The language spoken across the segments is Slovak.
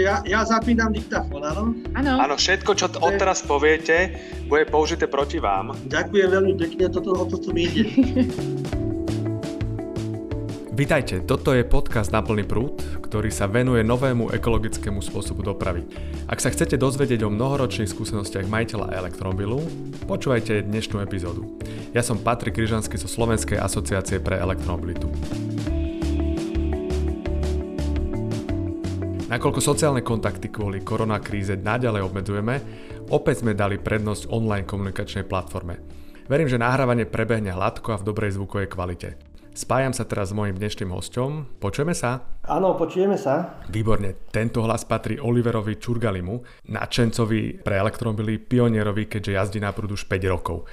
Takže ja, ja zapínam diktafón, áno? Áno. Áno, všetko, čo t- odteraz poviete, bude použité proti vám. Ďakujem veľmi pekne, toto, o to mi ide. Vítajte, toto je podcast Na plný prúd, ktorý sa venuje novému ekologickému spôsobu dopravy. Ak sa chcete dozvedieť o mnohoročných skúsenostiach majiteľa elektromobilu, počúvajte dnešnú epizódu. Ja som Patrik Ryžanský zo Slovenskej asociácie pre elektromobilitu. Nakoľko sociálne kontakty kvôli koronakríze naďalej obmedzujeme, opäť sme dali prednosť online komunikačnej platforme. Verím, že nahrávanie prebehne hladko a v dobrej zvukovej kvalite. Spájam sa teraz s mojim dnešným hosťom. Počujeme sa? Áno, počujeme sa. Výborne, tento hlas patrí Oliverovi Čurgalimu, nadšencovi pre elektromobily, pionierovi, keďže jazdí na prúd už 5 rokov.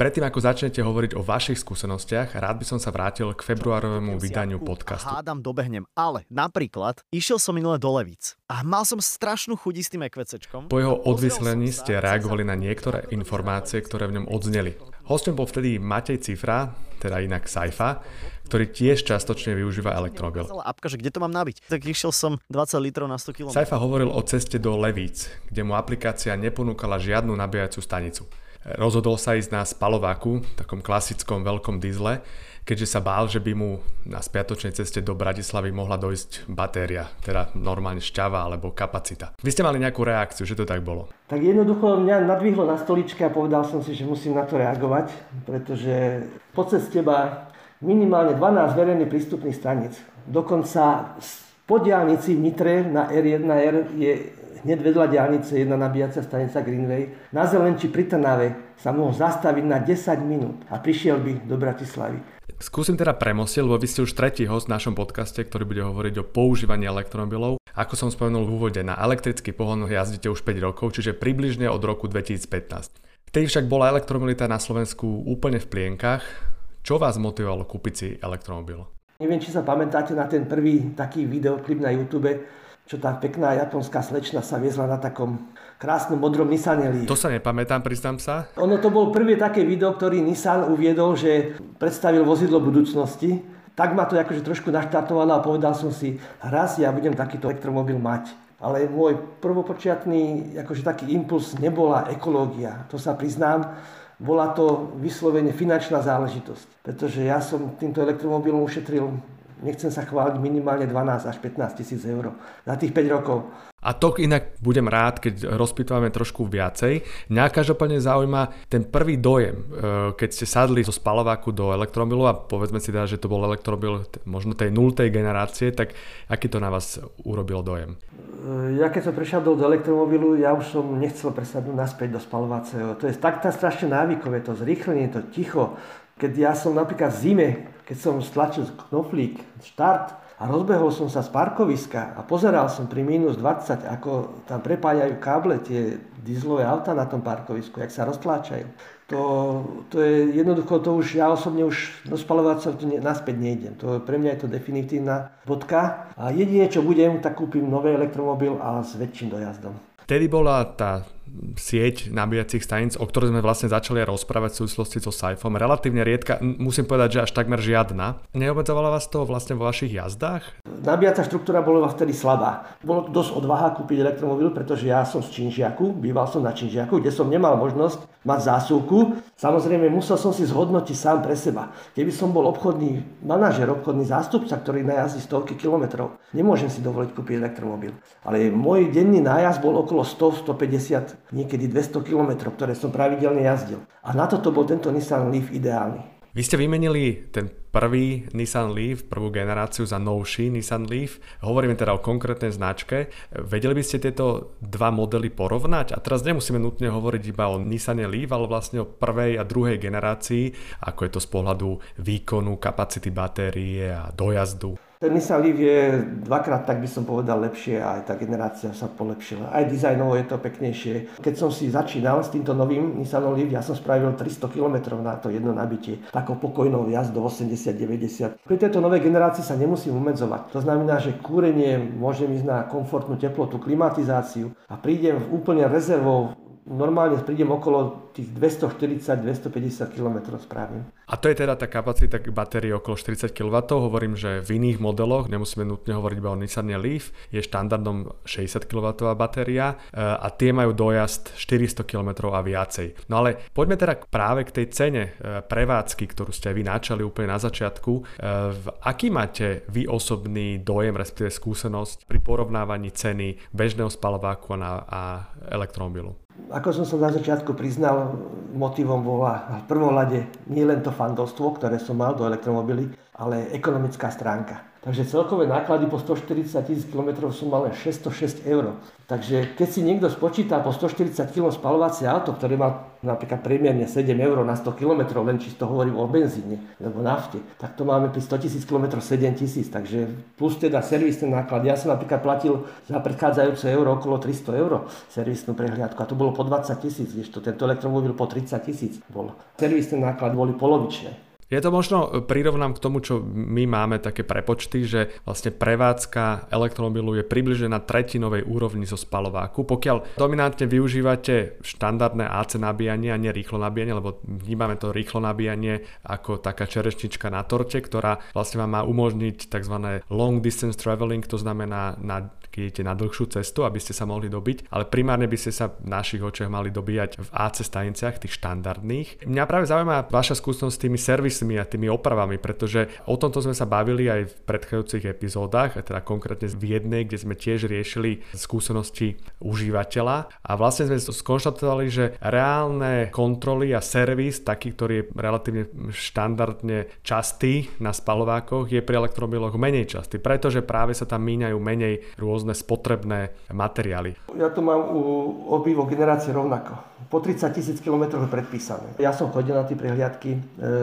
Predtým, ako začnete hovoriť o vašich skúsenostiach, rád by som sa vrátil k februárovému vydaniu podcastu. Hádam, dobehnem. Ale napríklad, išiel som minule do Levíc a mal som strašnú chuť s tým ekvecečkom. Po jeho odvyslení ste reagovali na niektoré informácie, ktoré v ňom odzneli. Hostom bol vtedy Matej Cifra, teda inak Saifa, ktorý tiež častočne využíva elektromobil. Apka, že kde to mám nabiť. Tak išiel som 20 litrov na 100 km. Saifa hovoril o ceste do Levíc, kde mu aplikácia neponúkala žiadnu nabíjacú stanicu. Rozhodol sa ísť na spalováku, takom klasickom veľkom dizle, keďže sa bál, že by mu na spiatočnej ceste do Bratislavy mohla dojsť batéria, teda normálne šťava alebo kapacita. Vy ste mali nejakú reakciu, že to tak bolo? Tak jednoducho mňa nadvihlo na stoličke a povedal som si, že musím na to reagovať, pretože po ceste teba minimálne 12 verejne prístupných stanic. Dokonca po diálnici v Nitre na R1R je hneď vedľa diálnice jedna nabíjacia stanica Greenway. Na Zelenči pri Trnave sa mohol zastaviť na 10 minút a prišiel by do Bratislavy. Skúsim teda premostiť, lebo vy ste už tretí host v našom podcaste, ktorý bude hovoriť o používaní elektromobilov. Ako som spomenul v úvode, na elektrický pohon jazdíte už 5 rokov, čiže približne od roku 2015. Vtedy však bola elektromobilita na Slovensku úplne v plienkach. Čo vás motivovalo kúpiť si elektromobil? Neviem, či sa pamätáte na ten prvý taký videoklip na YouTube, čo tá pekná japonská slečna sa viezla na takom krásnom modrom Nissane Leaf. To sa nepamätám, priznám sa. Ono to bol prvé také video, ktorý Nissan uviedol, že predstavil vozidlo budúcnosti. Tak ma to akože trošku naštartovalo a povedal som si, raz ja budem takýto elektromobil mať. Ale môj prvopočiatný akože taký impuls nebola ekológia, to sa priznám. Bola to vyslovene finančná záležitosť, pretože ja som týmto elektromobilom ušetril, nechcem sa chváliť, minimálne 12 až 15 tisíc eur za tých 5 rokov. A to inak budem rád, keď rozpýtame trošku viacej. Mňa každopádne zaujíma ten prvý dojem, e, keď ste sadli zo spalováku do elektromobilu a povedzme si teda, že to bol elektromobil možno tej nultej generácie, tak aký to na vás urobil dojem? Ja keď som prešiel do elektromobilu, ja už som nechcel presadnúť naspäť do spalovacieho. To je tak strašne návykové, to zrýchlenie, to ticho. Keď ja som napríklad v zime, keď som stlačil knoflík, štart a rozbehol som sa z parkoviska a pozeral som pri minus 20, ako tam prepájajú káble tie dieselové auta na tom parkovisku, jak sa roztláčajú. To, to je jednoducho, to už ja osobne už do spalovacieho to ne, naspäť nejdem. To, pre mňa je to definitívna bodka. A jedine, čo budem, tak kúpim nový elektromobil a s väčším dojazdom. Vtedy bola tá sieť nabíjacích staníc, o ktorej sme vlastne začali rozprávať v súvislosti so Saifom, relatívne riedka, musím povedať, že až takmer žiadna. Neobmedzovala vás to vlastne vo vašich jazdách? Nabíjacia štruktúra bola vtedy slabá. Bolo to dosť odvaha kúpiť elektromobil, pretože ja som z Činžiaku, býval som na Činžiaku, kde som nemal možnosť mať zásuvku. Samozrejme, musel som si zhodnotiť sám pre seba. Keby som bol obchodný manažer, obchodný zástupca, ktorý najazdí stovky kilometrov, nemôžem si dovoliť kúpiť elektromobil. Ale môj denný nájazd bol okolo 100-150, niekedy 200 kilometrov, ktoré som pravidelne jazdil. A na toto bol tento Nissan Leaf ideálny. Vy ste vymenili ten prvý Nissan Leaf, prvú generáciu za novší Nissan Leaf. Hovoríme teda o konkrétnej značke. Vedeli by ste tieto dva modely porovnať? A teraz nemusíme nutne hovoriť iba o Nissane Leaf, ale vlastne o prvej a druhej generácii, ako je to z pohľadu výkonu, kapacity batérie a dojazdu. Ten Nissan Leaf je dvakrát, tak by som povedal, lepšie a aj tá generácia sa polepšila. Aj dizajnovo je to peknejšie. Keď som si začínal s týmto novým Nissan Leaf, ja som spravil 300 km na to jedno nabitie. Takou pokojnou jazdou 80-90. Pri tejto novej generácii sa nemusím umedzovať. To znamená, že kúrenie môžem ísť na komfortnú teplotu, klimatizáciu a prídem úplne rezervou normálne prídem okolo tých 240-250 km správim. A to je teda tá kapacita batérie okolo 40 kW. Hovorím, že v iných modeloch, nemusíme nutne hovoriť iba o Nissan Leaf, je štandardom 60 kW batéria e, a tie majú dojazd 400 km a viacej. No ale poďme teda práve k tej cene e, prevádzky, ktorú ste aj vy načali úplne na začiatku. E, aký máte vy osobný dojem, respektíve skúsenosť pri porovnávaní ceny bežného spalováku a, a elektromobilu? Ako som sa na začiatku priznal, motivom bola v prvom rade nie len to fandovstvo, ktoré som mal do elektromobily, ale ekonomická stránka. Takže celkové náklady po 140 tisíc km sú mal len 606 eur. Takže keď si niekto spočíta po 140 km spalovacie auto, ktoré má napríklad priemerne 7 eur na 100 km, len čisto hovorím o benzíne alebo nafte, tak to máme pri 100 tisíc km 7 tisíc. Takže plus teda servisné náklady. Ja som napríklad platil za predchádzajúce euro okolo 300 eur servisnú prehliadku a to bolo po 20 tisíc, to tento elektromobil po 30 tisíc bol. Servisné náklady boli polovičné. Ja to možno prirovnám k tomu, čo my máme také prepočty, že vlastne prevádzka elektromobilu je približne na tretinovej úrovni zo spalováku. Pokiaľ dominantne využívate štandardné AC nabíjanie a nie rýchlo nabíjanie, lebo vnímame to rýchlo nabíjanie ako taká čerešnička na torte, ktorá vlastne vám má umožniť tzv. long distance traveling, to znamená na keď idete na dlhšiu cestu, aby ste sa mohli dobiť, ale primárne by ste sa v našich očiach mali dobíjať v AC staniciach, tých štandardných. Mňa práve zaujíma vaša skúsenosť s tými servismi a tými opravami, pretože o tomto sme sa bavili aj v predchádzajúcich epizódach, teda konkrétne v jednej, kde sme tiež riešili skúsenosti užívateľa a vlastne sme skonštatovali, že reálne kontroly a servis, taký, ktorý je relatívne štandardne častý na spalovákoch, je pri elektromobiloch menej častý, pretože práve sa tam míňajú menej rôzne spotrebné materiály. Ja to mám u obývo generácie rovnako. Po 30 tisíc km je predpísané. Ja som chodil na tie prehliadky e,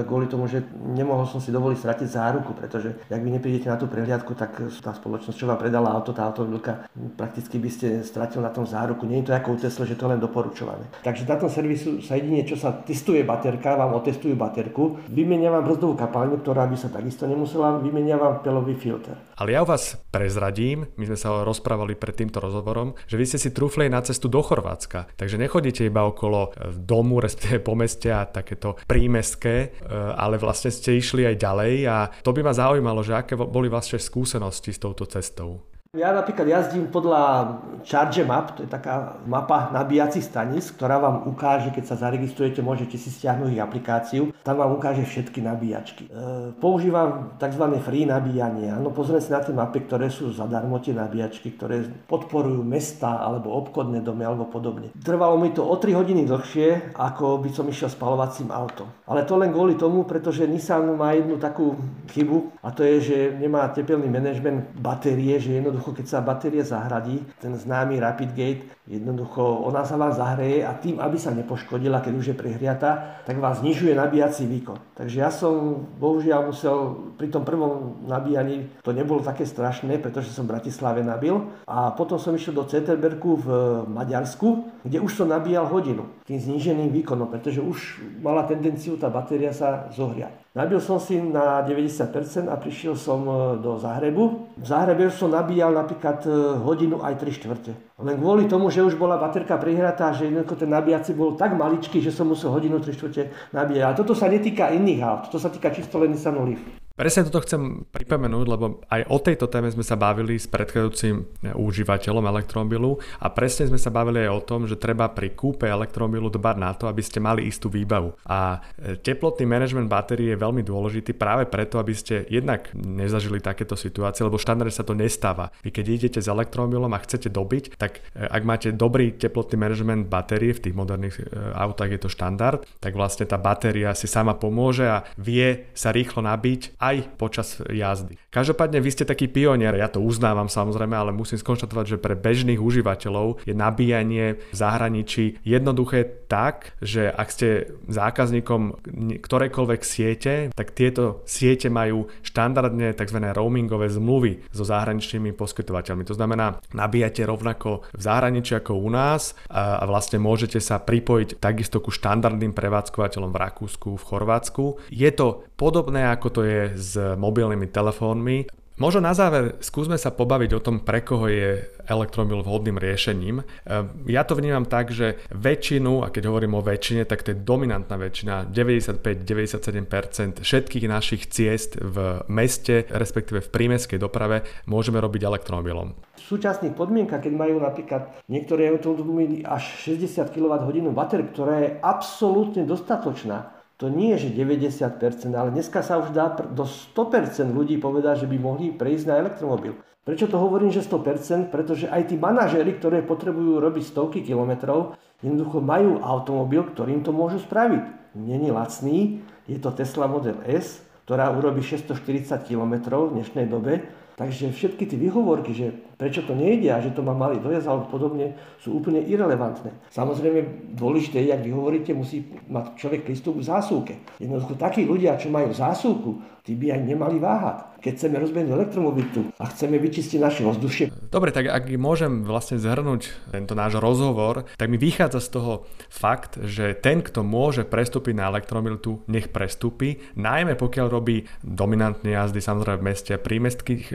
kvôli tomu, že nemohol som si dovoliť stratiť záruku, pretože ak vy neprídete na tú prehliadku, tak tá spoločnosť, čo vám predala auto, tá automobilka, prakticky by ste stratil na tom záruku. Nie je to ako u Tesla, že to len doporučované. Takže na tom servisu sa jedine, čo sa testuje baterka, vám otestujú baterku, vymenia vám brzdovú kapalňu, ktorá by sa takisto nemusela, vymenia vám pelový filter. Ale ja vás prezradím, my sme sa rozprávali pred týmto rozhovorom, že vy ste si trúfli na cestu do Chorvátska. Takže nechodíte iba okolo e, domu, respektíve po meste a takéto prímeské, e, ale vlastne ste išli aj ďalej a to by ma zaujímalo, že aké boli vaše skúsenosti s touto cestou. Ja napríklad jazdím podľa Charge Map, to je taká mapa nabíjacích staníc, ktorá vám ukáže, keď sa zaregistrujete, môžete si stiahnuť ich aplikáciu, tam vám ukáže všetky nabíjačky. E, používam tzv. free nabíjanie. Áno, pozriem si na tie mapy, ktoré sú zadarmo tie nabíjačky, ktoré podporujú mesta alebo obchodné domy alebo podobne. Trvalo mi to o 3 hodiny dlhšie, ako by som išiel spalovacím autom. Ale to len kvôli tomu, pretože Nissan má jednu takú chybu a to je, že nemá tepelný manažment batérie, že jednoducho jednoducho, keď sa batéria zahradí, ten známy Rapid Gate, jednoducho ona sa vám zahreje a tým, aby sa nepoškodila, keď už je prehriata, tak vás znižuje nabíjací výkon. Takže ja som bohužiaľ musel pri tom prvom nabíjaní, to nebolo také strašné, pretože som v Bratislave nabil a potom som išiel do Ceterberku v Maďarsku, kde už som nabíjal hodinu tým zníženým výkonom, pretože už mala tendenciu tá batéria sa zohriať. Nabil som si na 90% a prišiel som e, do Zahrebu. V Zahrebe som nabíjal napríklad e, hodinu aj 3 štvrte. Len kvôli tomu, že už bola baterka prihratá, že jednoducho ten nabíjací bol tak maličký, že som musel hodinu 3 štvrte nabíjať. A toto sa netýka iných aut, toto sa týka čisto len Nissan Leaf. Presne toto chcem pripomenúť, lebo aj o tejto téme sme sa bavili s predchádzajúcim užívateľom elektromobilu a presne sme sa bavili aj o tom, že treba pri kúpe elektromobilu dbať na to, aby ste mali istú výbavu. A e, teplotný manažment batérie je veľmi dôležitý práve preto, aby ste jednak nezažili takéto situácie, lebo štandardne sa to nestáva. Vy keď idete s elektromobilom a chcete dobiť, tak e, ak máte dobrý teplotný manažment batérie, v tých moderných e, autách je to štandard, tak vlastne tá batéria si sama pomôže a vie sa rýchlo nabiť aj počas jazdy. Každopádne vy ste taký pionier, ja to uznávam samozrejme, ale musím skonštatovať, že pre bežných užívateľov je nabíjanie v zahraničí jednoduché tak, že ak ste zákazníkom ktorejkoľvek siete, tak tieto siete majú štandardne tzv. roamingové zmluvy so zahraničnými poskytovateľmi. To znamená, nabíjate rovnako v zahraničí ako u nás a vlastne môžete sa pripojiť takisto ku štandardným prevádzkovateľom v Rakúsku, v Chorvátsku. Je to podobné ako to je s mobilnými telefónmi. Možno na záver skúsme sa pobaviť o tom, pre koho je elektromobil vhodným riešením. Ehm, ja to vnímam tak, že väčšinu, a keď hovorím o väčšine, tak to je dominantná väčšina, 95-97% všetkých našich ciest v meste, respektíve v prímeskej doprave, môžeme robiť elektromobilom. V súčasných podmienkach, keď majú napríklad niektoré automobily až 60 kWh baterky, ktorá je absolútne dostatočná, to nie je, že 90%, ale dneska sa už dá do 100% ľudí povedať, že by mohli prejsť na elektromobil. Prečo to hovorím, že 100%? Pretože aj tí manažéri, ktoré potrebujú robiť stovky kilometrov, jednoducho majú automobil, ktorým to môžu spraviť. Není lacný, je to Tesla Model S, ktorá urobí 640 km v dnešnej dobe Takže všetky tie výhovorky, že prečo to nejde a že to má malý dojazd alebo podobne, sú úplne irrelevantné. Samozrejme, dôležité je, ak vy hovoríte, musí mať človek prístup k zásuvke. Jednoducho takí ľudia, čo majú zásuvku, tí by aj nemali váhať keď chceme rozbehnúť elektromobilitu a chceme vyčistiť naše ovzdušie. Dobre, tak ak môžem vlastne zhrnúť tento náš rozhovor, tak mi vychádza z toho fakt, že ten, kto môže prestúpiť na elektromobilitu, nech prestúpi, najmä pokiaľ robí dominantné jazdy samozrejme v meste prímestkých e,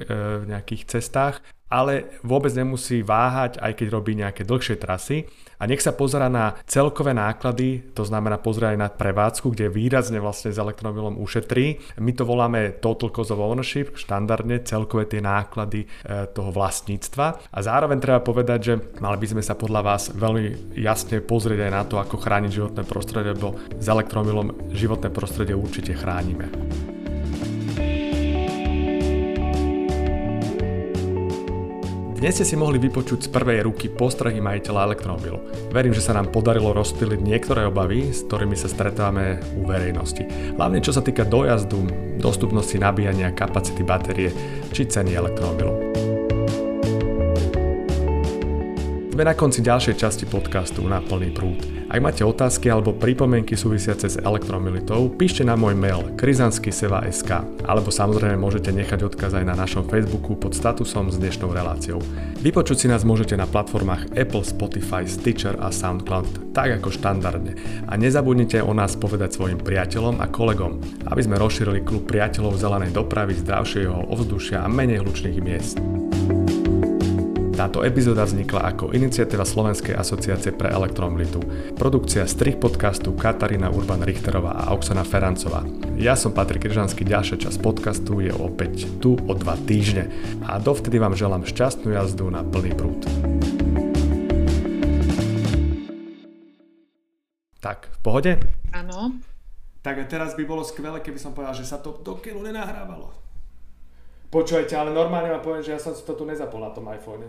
nejakých cestách, ale vôbec nemusí váhať, aj keď robí nejaké dlhšie trasy a nech sa pozera na celkové náklady, to znamená pozrie aj na prevádzku, kde výrazne vlastne s elektromobilom ušetrí. My to voláme Total Cost of Ownership, štandardne celkové tie náklady e, toho vlastníctva. A zároveň treba povedať, že mali by sme sa podľa vás veľmi jasne pozrieť aj na to, ako chrániť životné prostredie, lebo s elektromobilom životné prostredie určite chránime. Dnes ste si mohli vypočuť z prvej ruky postrehy majiteľa elektromobilu. Verím, že sa nám podarilo rozptýliť niektoré obavy, s ktorými sa stretávame u verejnosti. Hlavne čo sa týka dojazdu, dostupnosti nabíjania, kapacity batérie či ceny elektromobilu. Sme na konci ďalšej časti podcastu na plný prúd. Ak máte otázky alebo pripomienky súvisiace s elektromobilitou, píšte na môj mail krizansky.sk alebo samozrejme môžete nechať odkaz aj na našom Facebooku pod statusom s dnešnou reláciou. Vypočuť si nás môžete na platformách Apple, Spotify, Stitcher a SoundCloud, tak ako štandardne. A nezabudnite o nás povedať svojim priateľom a kolegom, aby sme rozšírili klub priateľov zelenej dopravy, zdravšieho ovzdušia a menej hlučných miest. Táto epizóda vznikla ako iniciatíva Slovenskej asociácie pre elektromobilitu. Produkcia strich podcastu Katarína Urban Richterová a Oksana Ferancová. Ja som Patrik Ryžanský, ďalšia časť podcastu je opäť tu o dva týždne. A dovtedy vám želám šťastnú jazdu na plný prúd. Tak, v pohode? Áno. Tak a teraz by bolo skvelé, keby som povedal, že sa to do keľu nenahrávalo. Počujete, ale normálne vám poviem, že ja som si to tu nezapol na tom iPhone.